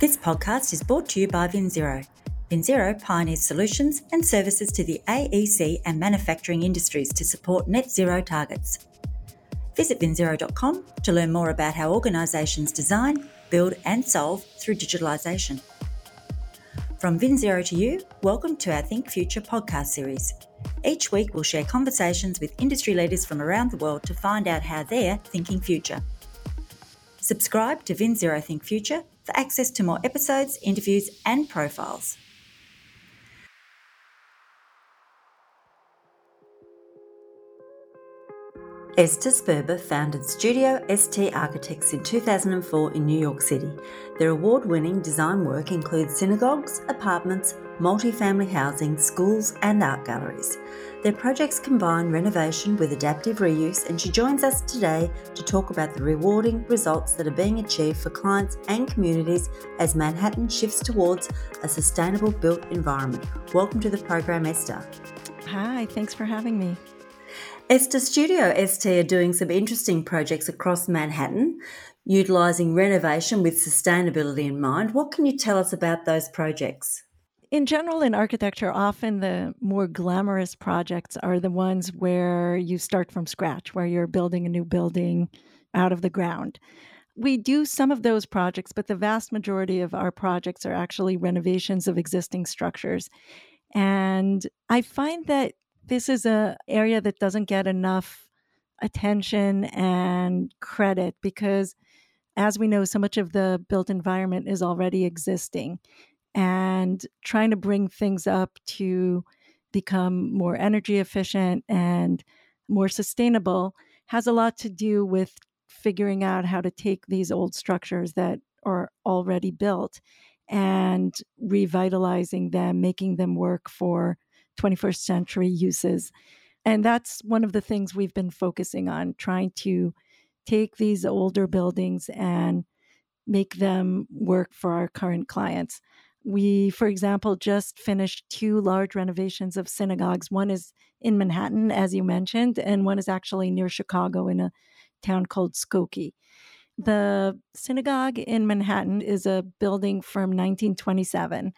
This podcast is brought to you by VinZero. VinZero pioneers solutions and services to the AEC and manufacturing industries to support net zero targets. Visit vinzero.com to learn more about how organisations design, build, and solve through digitalisation. From VinZero to you, welcome to our Think Future podcast series. Each week, we'll share conversations with industry leaders from around the world to find out how they're thinking future. Subscribe to VinZero Think Future for access to more episodes, interviews, and profiles. Esther Sperber founded Studio ST Architects in 2004 in New York City. Their award winning design work includes synagogues, apartments, multi-family housing, schools, and art galleries. Their projects combine renovation with adaptive reuse, and she joins us today to talk about the rewarding results that are being achieved for clients and communities as Manhattan shifts towards a sustainable built environment. Welcome to the program, Esther. Hi, thanks for having me. Esther Studio ST are doing some interesting projects across Manhattan, utilising renovation with sustainability in mind. What can you tell us about those projects? In general, in architecture, often the more glamorous projects are the ones where you start from scratch, where you're building a new building out of the ground. We do some of those projects, but the vast majority of our projects are actually renovations of existing structures. And I find that this is a area that doesn't get enough attention and credit because as we know so much of the built environment is already existing and trying to bring things up to become more energy efficient and more sustainable has a lot to do with figuring out how to take these old structures that are already built and revitalizing them, making them work for 21st century uses. And that's one of the things we've been focusing on, trying to take these older buildings and make them work for our current clients. We, for example, just finished two large renovations of synagogues. One is in Manhattan, as you mentioned, and one is actually near Chicago in a town called Skokie. The synagogue in Manhattan is a building from 1927.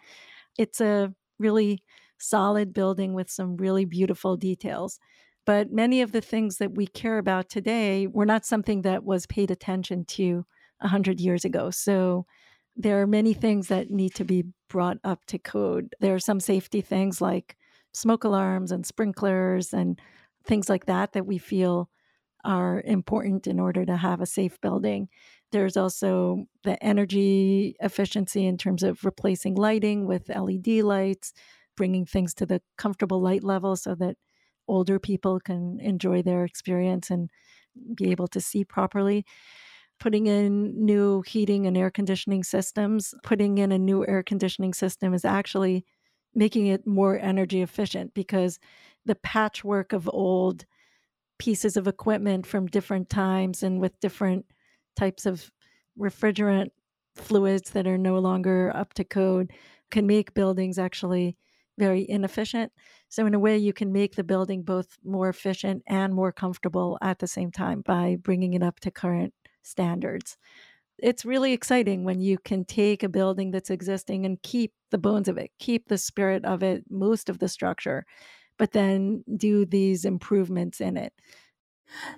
It's a really solid building with some really beautiful details. But many of the things that we care about today were not something that was paid attention to 100 years ago. So there are many things that need to be brought up to code. There are some safety things like smoke alarms and sprinklers and things like that that we feel are important in order to have a safe building. There's also the energy efficiency in terms of replacing lighting with LED lights bringing things to the comfortable light level so that older people can enjoy their experience and be able to see properly. Putting in new heating and air conditioning systems, putting in a new air conditioning system is actually making it more energy efficient because the patchwork of old pieces of equipment from different times and with different types of refrigerant fluids that are no longer up to code can make buildings actually very inefficient. So, in a way, you can make the building both more efficient and more comfortable at the same time by bringing it up to current standards. It's really exciting when you can take a building that's existing and keep the bones of it, keep the spirit of it, most of the structure, but then do these improvements in it.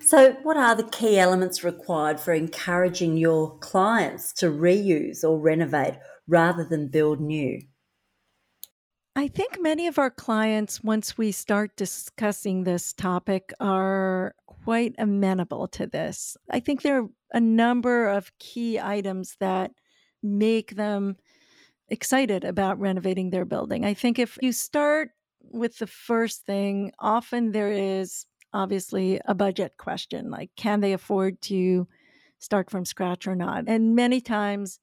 So, what are the key elements required for encouraging your clients to reuse or renovate rather than build new? I think many of our clients, once we start discussing this topic, are quite amenable to this. I think there are a number of key items that make them excited about renovating their building. I think if you start with the first thing, often there is obviously a budget question like, can they afford to start from scratch or not? And many times,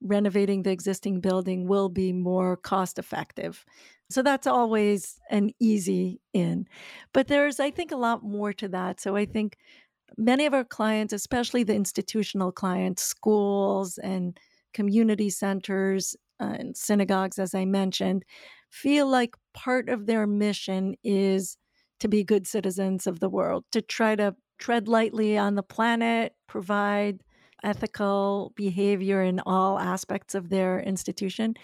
renovating the existing building will be more cost effective. So that's always an easy in. But there's, I think, a lot more to that. So I think many of our clients, especially the institutional clients, schools and community centers and synagogues, as I mentioned, feel like part of their mission is to be good citizens of the world, to try to tread lightly on the planet, provide ethical behavior in all aspects of their institution.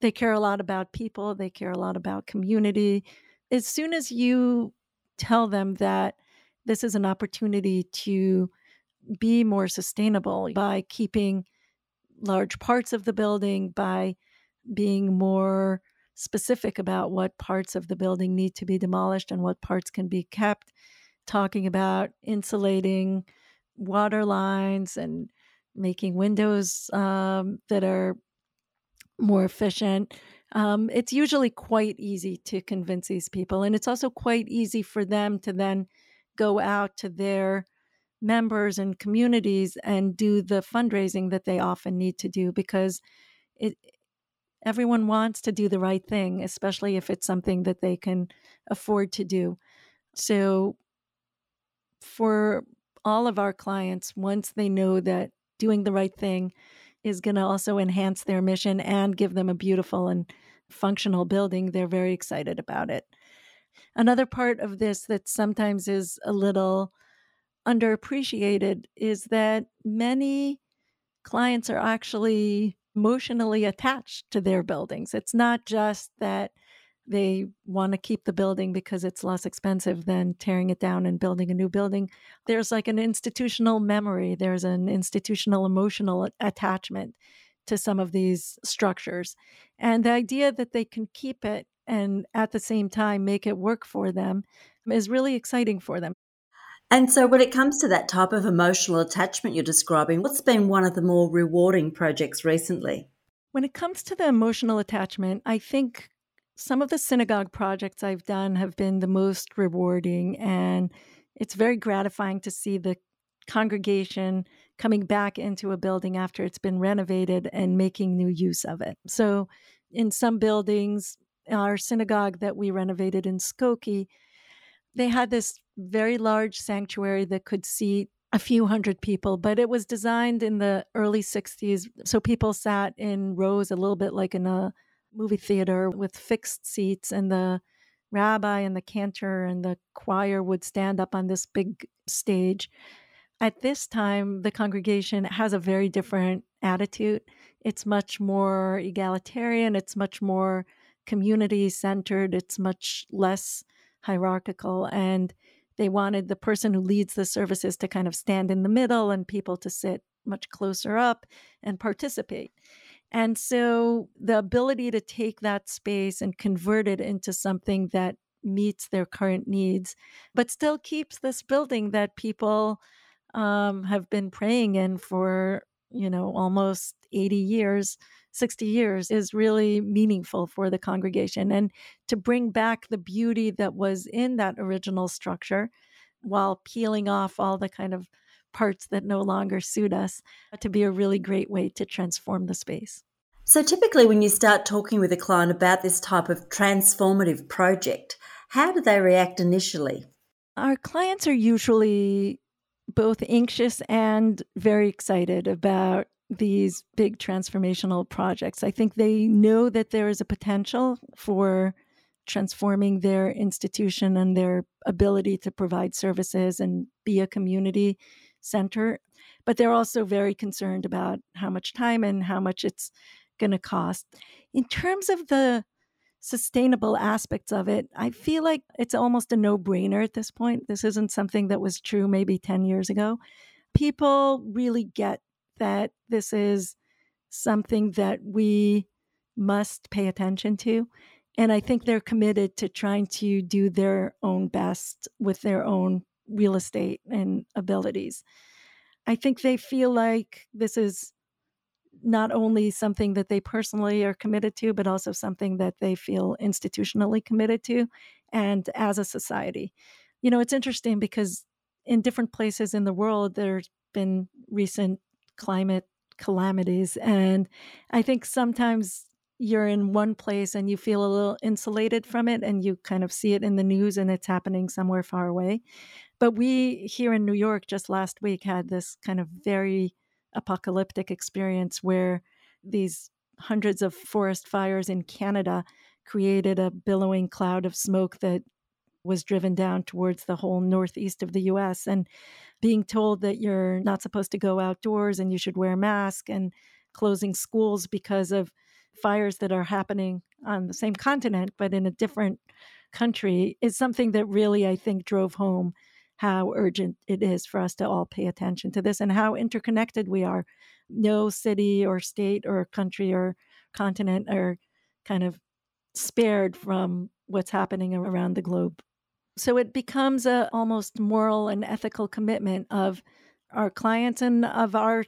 They care a lot about people, they care a lot about community. As soon as you tell them that this is an opportunity to be more sustainable by keeping large parts of the building, by being more specific about what parts of the building need to be demolished and what parts can be kept, talking about insulating water lines and making windows um, that are more efficient. Um, it's usually quite easy to convince these people. And it's also quite easy for them to then go out to their members and communities and do the fundraising that they often need to do because it everyone wants to do the right thing especially if it's something that they can afford to do so for all of our clients once they know that doing the right thing is going to also enhance their mission and give them a beautiful and functional building, they're very excited about it. Another part of this that sometimes is a little underappreciated is that many clients are actually emotionally attached to their buildings. It's not just that they want to keep the building because it's less expensive than tearing it down and building a new building. There's like an institutional memory, there's an institutional emotional attachment to some of these structures. And the idea that they can keep it and at the same time make it work for them is really exciting for them. And so, when it comes to that type of emotional attachment you're describing, what's been one of the more rewarding projects recently? When it comes to the emotional attachment, I think some of the synagogue projects I've done have been the most rewarding, and it's very gratifying to see the congregation coming back into a building after it's been renovated and making new use of it. So, in some buildings, our synagogue that we renovated in Skokie, they had this very large sanctuary that could seat a few hundred people, but it was designed in the early 60s. So people sat in rows a little bit like in a movie theater with fixed seats, and the rabbi and the cantor and the choir would stand up on this big stage. At this time, the congregation has a very different attitude. It's much more egalitarian, it's much more community centered, it's much less hierarchical. And they wanted the person who leads the services to kind of stand in the middle and people to sit much closer up and participate. And so the ability to take that space and convert it into something that meets their current needs, but still keeps this building that people um, have been praying in for, you know, almost 80 years, 60 years is really meaningful for the congregation. And to bring back the beauty that was in that original structure while peeling off all the kind of parts that no longer suit us to be a really great way to transform the space. So, typically, when you start talking with a client about this type of transformative project, how do they react initially? Our clients are usually both anxious and very excited about these big transformational projects. I think they know that there is a potential for transforming their institution and their ability to provide services and be a community center. But they're also very concerned about how much time and how much it's going to cost. In terms of the sustainable aspects of it, I feel like it's almost a no brainer at this point. This isn't something that was true maybe 10 years ago. People really get that this is something that we must pay attention to. And I think they're committed to trying to do their own best with their own real estate and abilities. I think they feel like this is not only something that they personally are committed to, but also something that they feel institutionally committed to and as a society. You know, it's interesting because in different places in the world, there's been recent climate calamities. And I think sometimes you're in one place and you feel a little insulated from it and you kind of see it in the news and it's happening somewhere far away. But we here in New York just last week had this kind of very apocalyptic experience where these hundreds of forest fires in Canada created a billowing cloud of smoke that was driven down towards the whole northeast of the US and being told that you're not supposed to go outdoors and you should wear a mask and closing schools because of fires that are happening on the same continent but in a different country is something that really I think drove home how urgent it is for us to all pay attention to this and how interconnected we are. No city or state or country or continent are kind of spared from what's happening around the globe. So it becomes a almost moral and ethical commitment of our clients and of our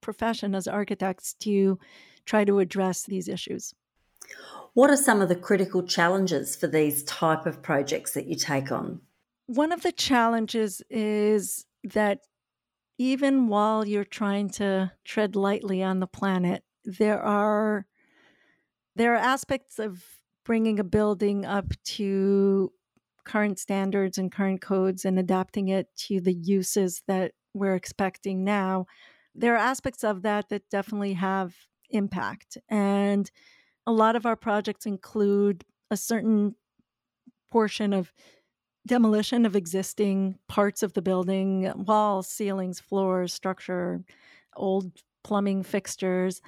profession as architects to try to address these issues. What are some of the critical challenges for these type of projects that you take on? One of the challenges is that even while you're trying to tread lightly on the planet, there are there are aspects of bringing a building up to current standards and current codes and adapting it to the uses that we're expecting now, there are aspects of that that definitely have impact. And a lot of our projects include a certain portion of demolition of existing parts of the building walls, ceilings, floors, structure, old plumbing fixtures.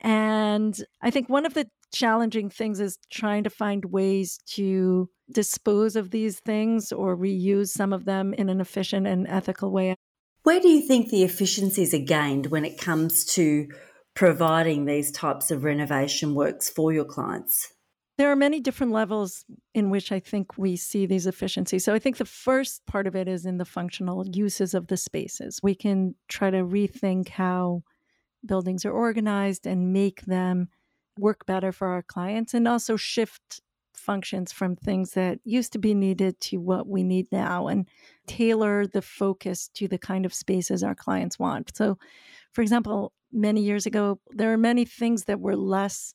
And I think one of the challenging things is trying to find ways to dispose of these things or reuse some of them in an efficient and ethical way. Where do you think the efficiencies are gained when it comes to providing these types of renovation works for your clients? There are many different levels in which I think we see these efficiencies. So I think the first part of it is in the functional uses of the spaces. We can try to rethink how buildings are organized and make them work better for our clients and also shift functions from things that used to be needed to what we need now and tailor the focus to the kind of spaces our clients want. So, for example, many years ago, there are many things that were less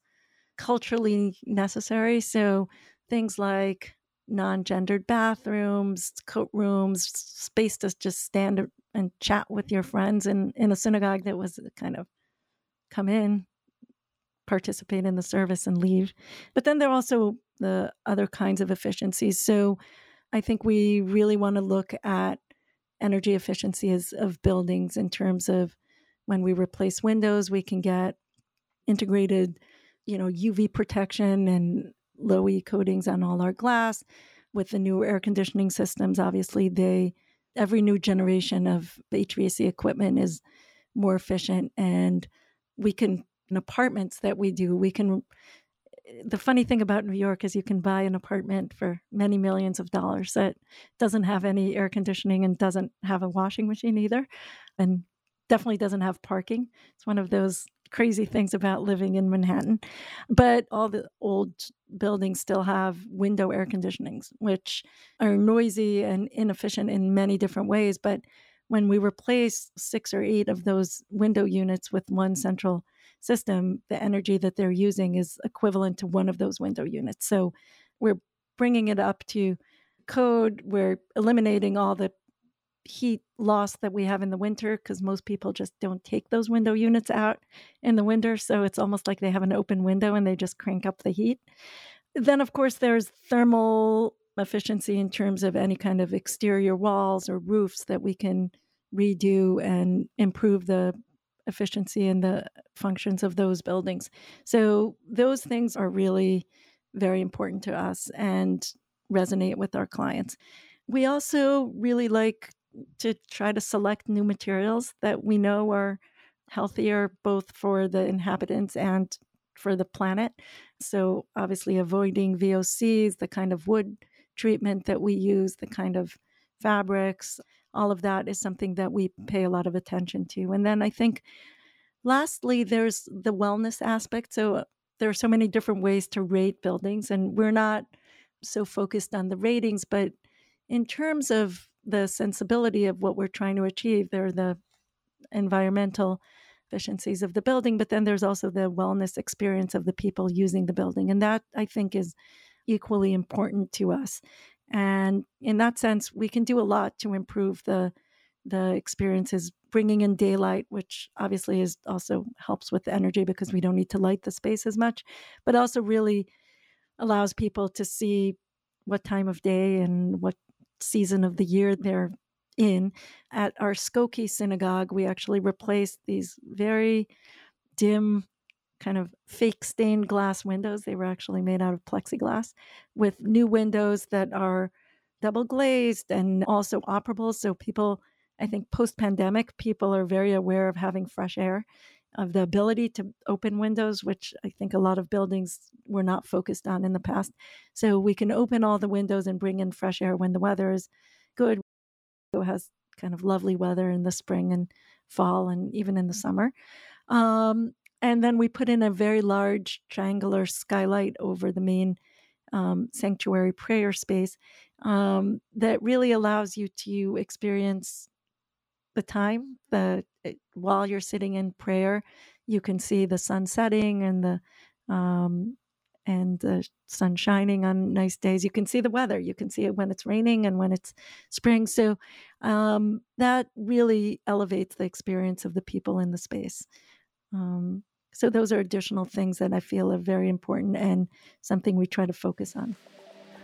culturally necessary. So, things like non gendered bathrooms, coat rooms, space to just stand and chat with your friends in, in a synagogue that was kind of come in, participate in the service and leave. But then there are also the other kinds of efficiencies. So I think we really want to look at energy efficiencies of buildings in terms of when we replace windows, we can get integrated, you know, UV protection and low E coatings on all our glass. With the new air conditioning systems, obviously they every new generation of HVAC equipment is more efficient and we can in apartments that we do, we can. The funny thing about New York is you can buy an apartment for many millions of dollars that doesn't have any air conditioning and doesn't have a washing machine either, and definitely doesn't have parking. It's one of those crazy things about living in Manhattan. But all the old buildings still have window air conditionings, which are noisy and inefficient in many different ways. But when we replace six or eight of those window units with one central system, the energy that they're using is equivalent to one of those window units. So we're bringing it up to code. We're eliminating all the heat loss that we have in the winter because most people just don't take those window units out in the winter. So it's almost like they have an open window and they just crank up the heat. Then, of course, there's thermal efficiency in terms of any kind of exterior walls or roofs that we can redo and improve the efficiency and the functions of those buildings. So those things are really very important to us and resonate with our clients. We also really like to try to select new materials that we know are healthier both for the inhabitants and for the planet. So obviously avoiding VOCs, the kind of wood treatment that we use, the kind of fabrics, all of that is something that we pay a lot of attention to. And then I think lastly, there's the wellness aspect. So there are so many different ways to rate buildings, and we're not so focused on the ratings, but in terms of the sensibility of what we're trying to achieve, there are the environmental efficiencies of the building, but then there's also the wellness experience of the people using the building. And that I think is equally important to us. And in that sense, we can do a lot to improve the the experiences bringing in daylight which obviously is also helps with the energy because we don't need to light the space as much but also really allows people to see what time of day and what season of the year they're in. At our Skokie synagogue, we actually replaced these very dim, kind of fake stained glass windows. They were actually made out of plexiglass with new windows that are double glazed and also operable. So people, I think post pandemic, people are very aware of having fresh air, of the ability to open windows, which I think a lot of buildings were not focused on in the past. So we can open all the windows and bring in fresh air when the weather is good. It has kind of lovely weather in the spring and fall and even in the summer. Um, and then we put in a very large triangular skylight over the main um, sanctuary prayer space um, that really allows you to experience the time that eh, while you're sitting in prayer you can see the sun setting and the um, and the sun shining on nice days you can see the weather you can see it when it's raining and when it's spring so um, that really elevates the experience of the people in the space um, so those are additional things that I feel are very important and something we try to focus on.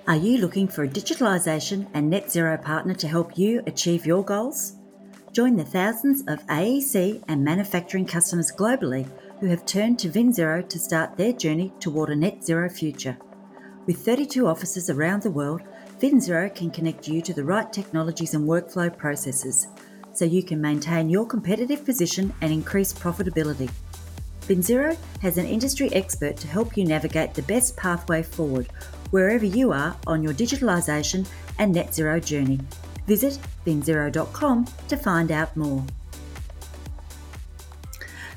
Are you looking for a digitalisation and net zero partner to help you achieve your goals? Join the thousands of AEC and manufacturing customers globally who have turned to VinZero to start their journey toward a net zero future. With 32 offices around the world, VinZero can connect you to the right technologies and workflow processes so you can maintain your competitive position and increase profitability. VinZero has an industry expert to help you navigate the best pathway forward wherever you are on your digitalisation and net zero journey. Visit vinzero.com to find out more.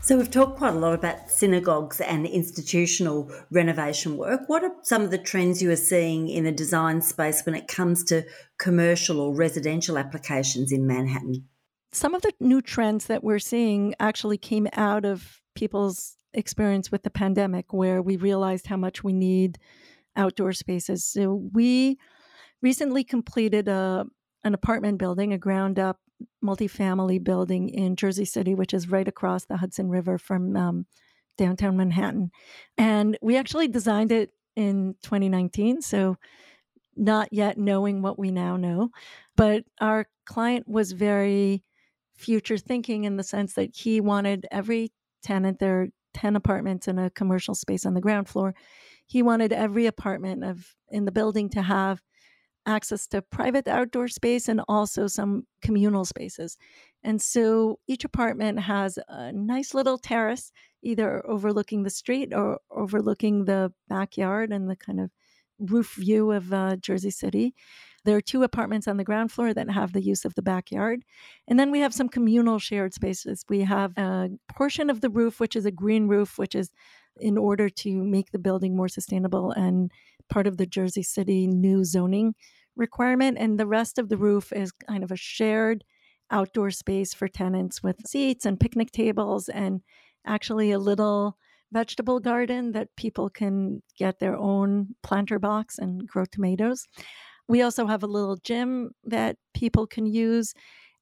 So, we've talked quite a lot about synagogues and institutional renovation work. What are some of the trends you are seeing in the design space when it comes to commercial or residential applications in Manhattan? Some of the new trends that we're seeing actually came out of people's experience with the pandemic, where we realized how much we need outdoor spaces. So we recently completed a an apartment building, a ground up multifamily building in Jersey City, which is right across the Hudson River from um, downtown Manhattan. And we actually designed it in 2019. So not yet knowing what we now know. But our client was very future thinking in the sense that he wanted every tenant. There are 10 apartments in a commercial space on the ground floor. He wanted every apartment of in the building to have access to private outdoor space and also some communal spaces. And so each apartment has a nice little terrace, either overlooking the street or overlooking the backyard and the kind of roof view of uh, Jersey City. There are two apartments on the ground floor that have the use of the backyard. And then we have some communal shared spaces. We have a portion of the roof, which is a green roof, which is in order to make the building more sustainable and part of the Jersey City new zoning requirement. And the rest of the roof is kind of a shared outdoor space for tenants with seats and picnic tables and actually a little vegetable garden that people can get their own planter box and grow tomatoes. We also have a little gym that people can use.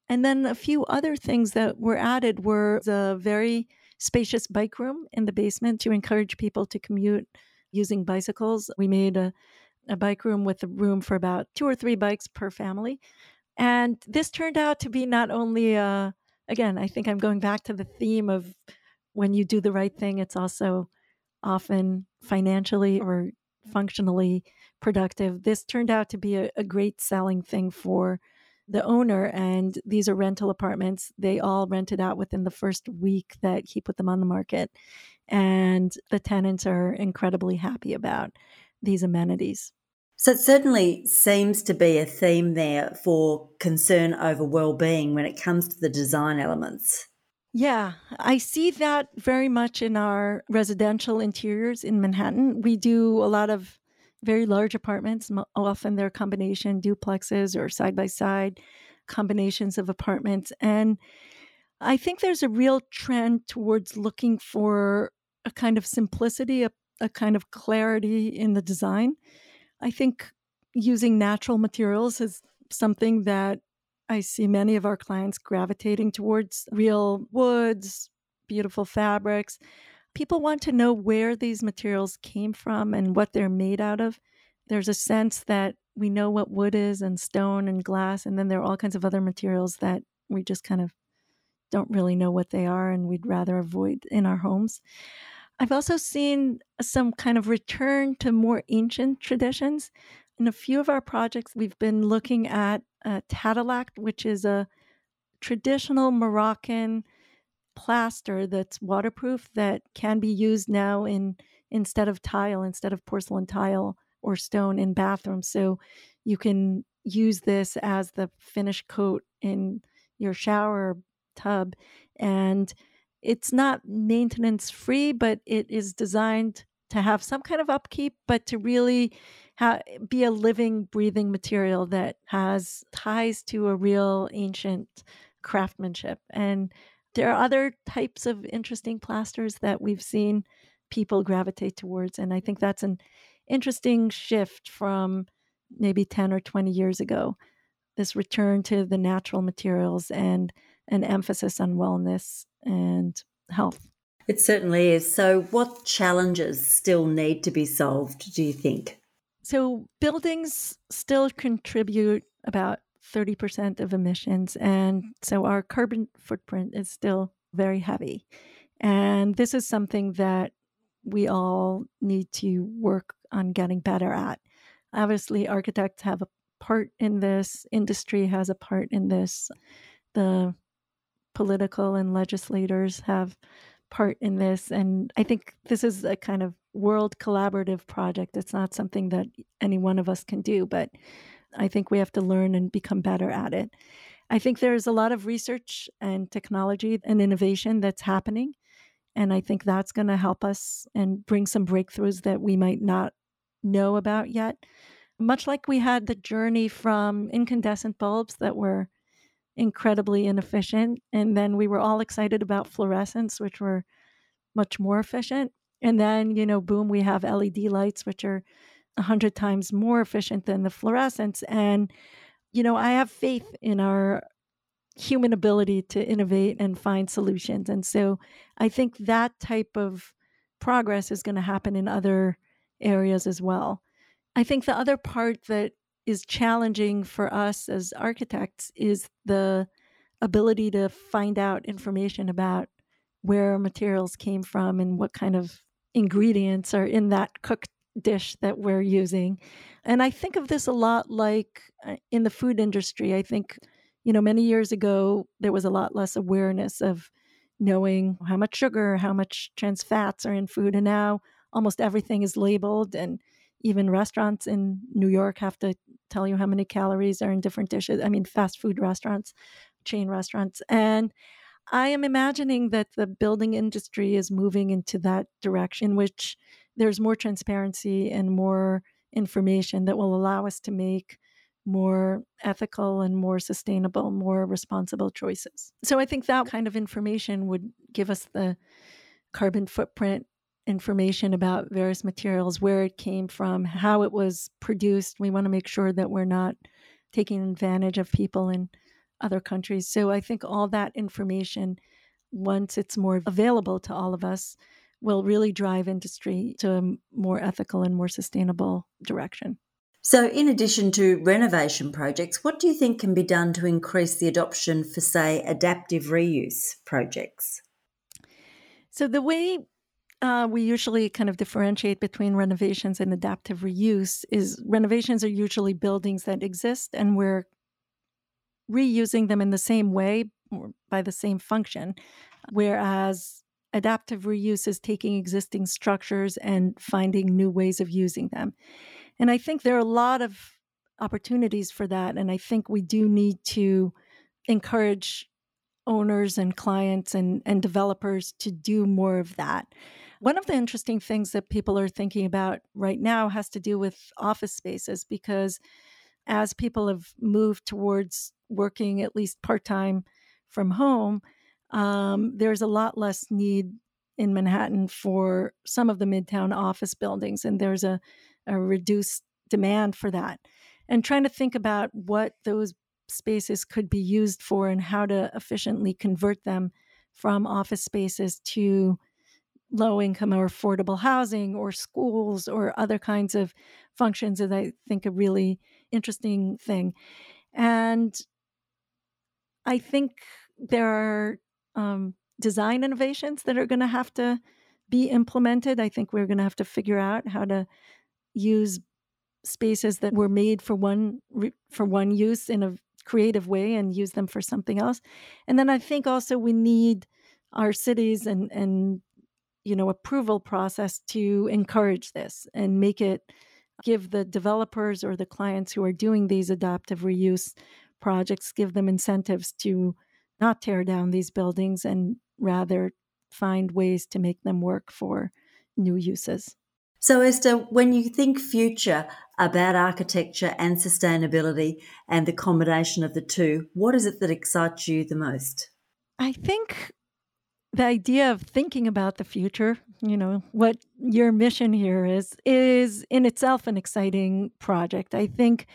And then a few other things that were added were the very spacious bike room in the basement to encourage people to commute using bicycles. We made a, a bike room with a room for about two or three bikes per family. And this turned out to be not only, a, again, I think I'm going back to the theme of when you do the right thing, it's also often financially or functionally productive. This turned out to be a, a great selling thing for the owner. And these are rental apartments. They all rented out within the first week that he put them on the market. And the tenants are incredibly happy about these amenities. So it certainly seems to be a theme there for concern over well-being when it comes to the design elements. Yeah, I see that very much in our residential interiors in Manhattan. We do a lot of very large apartments. Often they're combination duplexes or side by side combinations of apartments. And I think there's a real trend towards looking for a kind of simplicity, a, a kind of clarity in the design. I think using natural materials is something that I see many of our clients gravitating towards real woods, beautiful fabrics. People want to know where these materials came from and what they're made out of. There's a sense that we know what wood is and stone and glass, and then there are all kinds of other materials that we just kind of don't really know what they are and we'd rather avoid in our homes. I've also seen some kind of return to more ancient traditions. In a few of our projects, we've been looking at uh, Tadelakt, which is a traditional Moroccan plaster that's waterproof that can be used now in instead of tile, instead of porcelain tile or stone in bathrooms. So you can use this as the finish coat in your shower tub. And it's not maintenance free, but it is designed to have some kind of upkeep, but to really ha- be a living, breathing material that has ties to a real ancient craftsmanship. And there are other types of interesting plasters that we've seen people gravitate towards. And I think that's an interesting shift from maybe 10 or 20 years ago. This return to the natural materials and an emphasis on wellness and health. It certainly is. So, what challenges still need to be solved, do you think? So, buildings still contribute about 30% of emissions. And so, our carbon footprint is still very heavy. And this is something that we all need to work on getting better at. Obviously, architects have a part in this, industry has a part in this. The political and legislators have part in this. And I think this is a kind of world collaborative project. It's not something that any one of us can do, but I think we have to learn and become better at it. I think there's a lot of research and technology and innovation that's happening. And I think that's going to help us and bring some breakthroughs that we might not know about yet. Much like we had the journey from incandescent bulbs that were incredibly inefficient. And then we were all excited about fluorescents, which were much more efficient. And then, you know, boom, we have LED lights, which are a hundred times more efficient than the fluorescents. And, you know, I have faith in our human ability to innovate and find solutions. And so I think that type of progress is going to happen in other areas as well. I think the other part that is challenging for us as architects is the ability to find out information about where materials came from and what kind of ingredients are in that cooked dish that we're using. And I think of this a lot like uh, in the food industry. I think, you know, many years ago, there was a lot less awareness of knowing how much sugar, how much trans fats are in food. And now almost everything is labeled and even restaurants in New York have to tell you how many calories are in different dishes. I mean, fast food restaurants, chain restaurants. And I am imagining that the building industry is moving into that direction, in which there's more transparency and more information that will allow us to make more ethical and more sustainable, more responsible choices. So I think that kind of information would give us the carbon footprint information about various materials, where it came from, how it was produced. We want to make sure that we're not taking advantage of people in other countries. So I think all that information, once it's more available to all of us, will really drive industry to a more ethical and more sustainable direction. So, in addition to renovation projects, what do you think can be done to increase the adoption for, say, adaptive reuse projects? So, the way uh, we usually kind of differentiate between renovations and adaptive reuse is renovations are usually buildings that exist and we're reusing them in the same way by the same function whereas adaptive reuse is taking existing structures and finding new ways of using them. And i think there are a lot of opportunities for that and i think we do need to encourage owners and clients and, and developers to do more of that one of the interesting things that people are thinking about right now has to do with office spaces because as people have moved towards working at least part time from home, um, there's a lot less need in Manhattan for some of the midtown office buildings, and there's a, a reduced demand for that. And trying to think about what those spaces could be used for and how to efficiently convert them from office spaces to low income or affordable housing or schools or other kinds of functions is I think a really interesting thing. And I think there are um, design innovations that are going to have to be implemented. I think we're going to have to figure out how to use spaces that were made for one for one use in a creative way and use them for something else. And then I think also we need our cities and and you know approval process to encourage this and make it give the developers or the clients who are doing these adaptive reuse projects give them incentives to not tear down these buildings and rather find ways to make them work for new uses. So, Esther, when you think future about architecture and sustainability and the combination of the two, what is it that excites you the most? I think the idea of thinking about the future, you know, what your mission here is, is in itself an exciting project. I think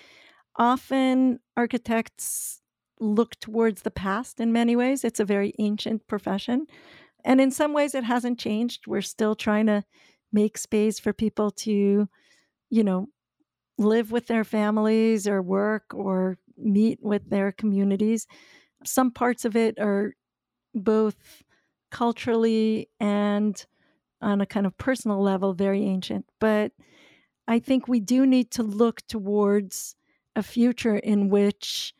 often architects look towards the past in many ways. It's a very ancient profession. And in some ways, it hasn't changed. We're still trying to make space for people to, you know, live with their families or work or meet with their communities. Some parts of it are both culturally and on a kind of personal level very ancient. But I think we do need to look towards a future in which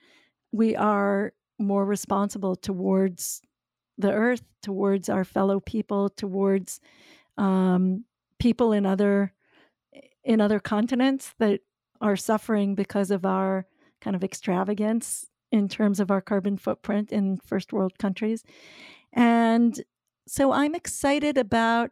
we are more responsible towards the earth, towards our fellow people, towards um, people in other in other continents that are suffering because of our kind of extravagance in terms of our carbon footprint in first world countries. And so I'm excited about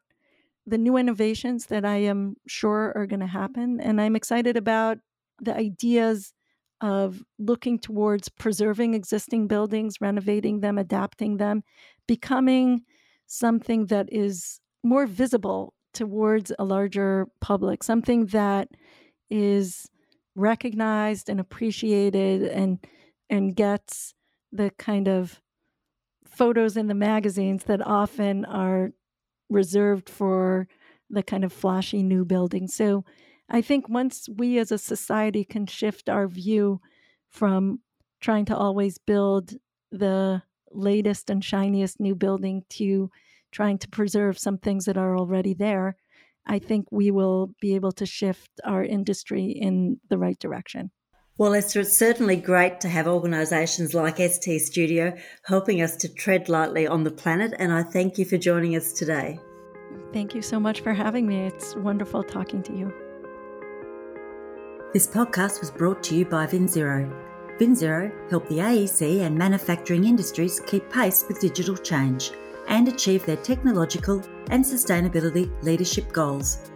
the new innovations that I am sure are going to happen. And I'm excited about the ideas of looking towards preserving existing buildings, renovating them, adapting them, becoming something that is more visible towards a larger public, something that is recognized and appreciated and and gets the kind of photos in the magazines that often are reserved for the kind of flashy new buildings. So I think once we as a society can shift our view from trying to always build the latest and shiniest new building to trying to preserve some things that are already there, I think we will be able to shift our industry in the right direction. Well, Esther, it's certainly great to have organisations like ST Studio helping us to tread lightly on the planet, and I thank you for joining us today. Thank you so much for having me. It's wonderful talking to you. This podcast was brought to you by VinZero. VinZero help the AEC and manufacturing industries keep pace with digital change and achieve their technological and sustainability leadership goals.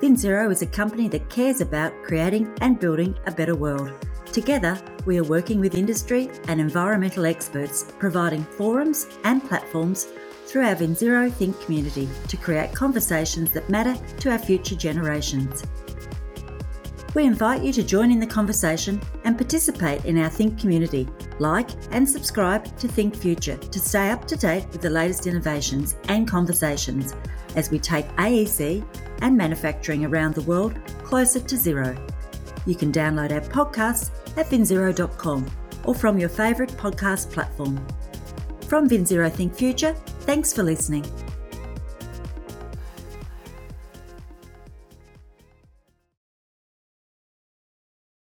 VinZero is a company that cares about creating and building a better world. Together, we are working with industry and environmental experts, providing forums and platforms through our VinZero Think community to create conversations that matter to our future generations. We invite you to join in the conversation and participate in our Think community. Like and subscribe to Think Future to stay up to date with the latest innovations and conversations as we take AEC and manufacturing around the world closer to zero. You can download our podcasts at vinzero.com or from your favourite podcast platform. From VinZero Think Future, thanks for listening.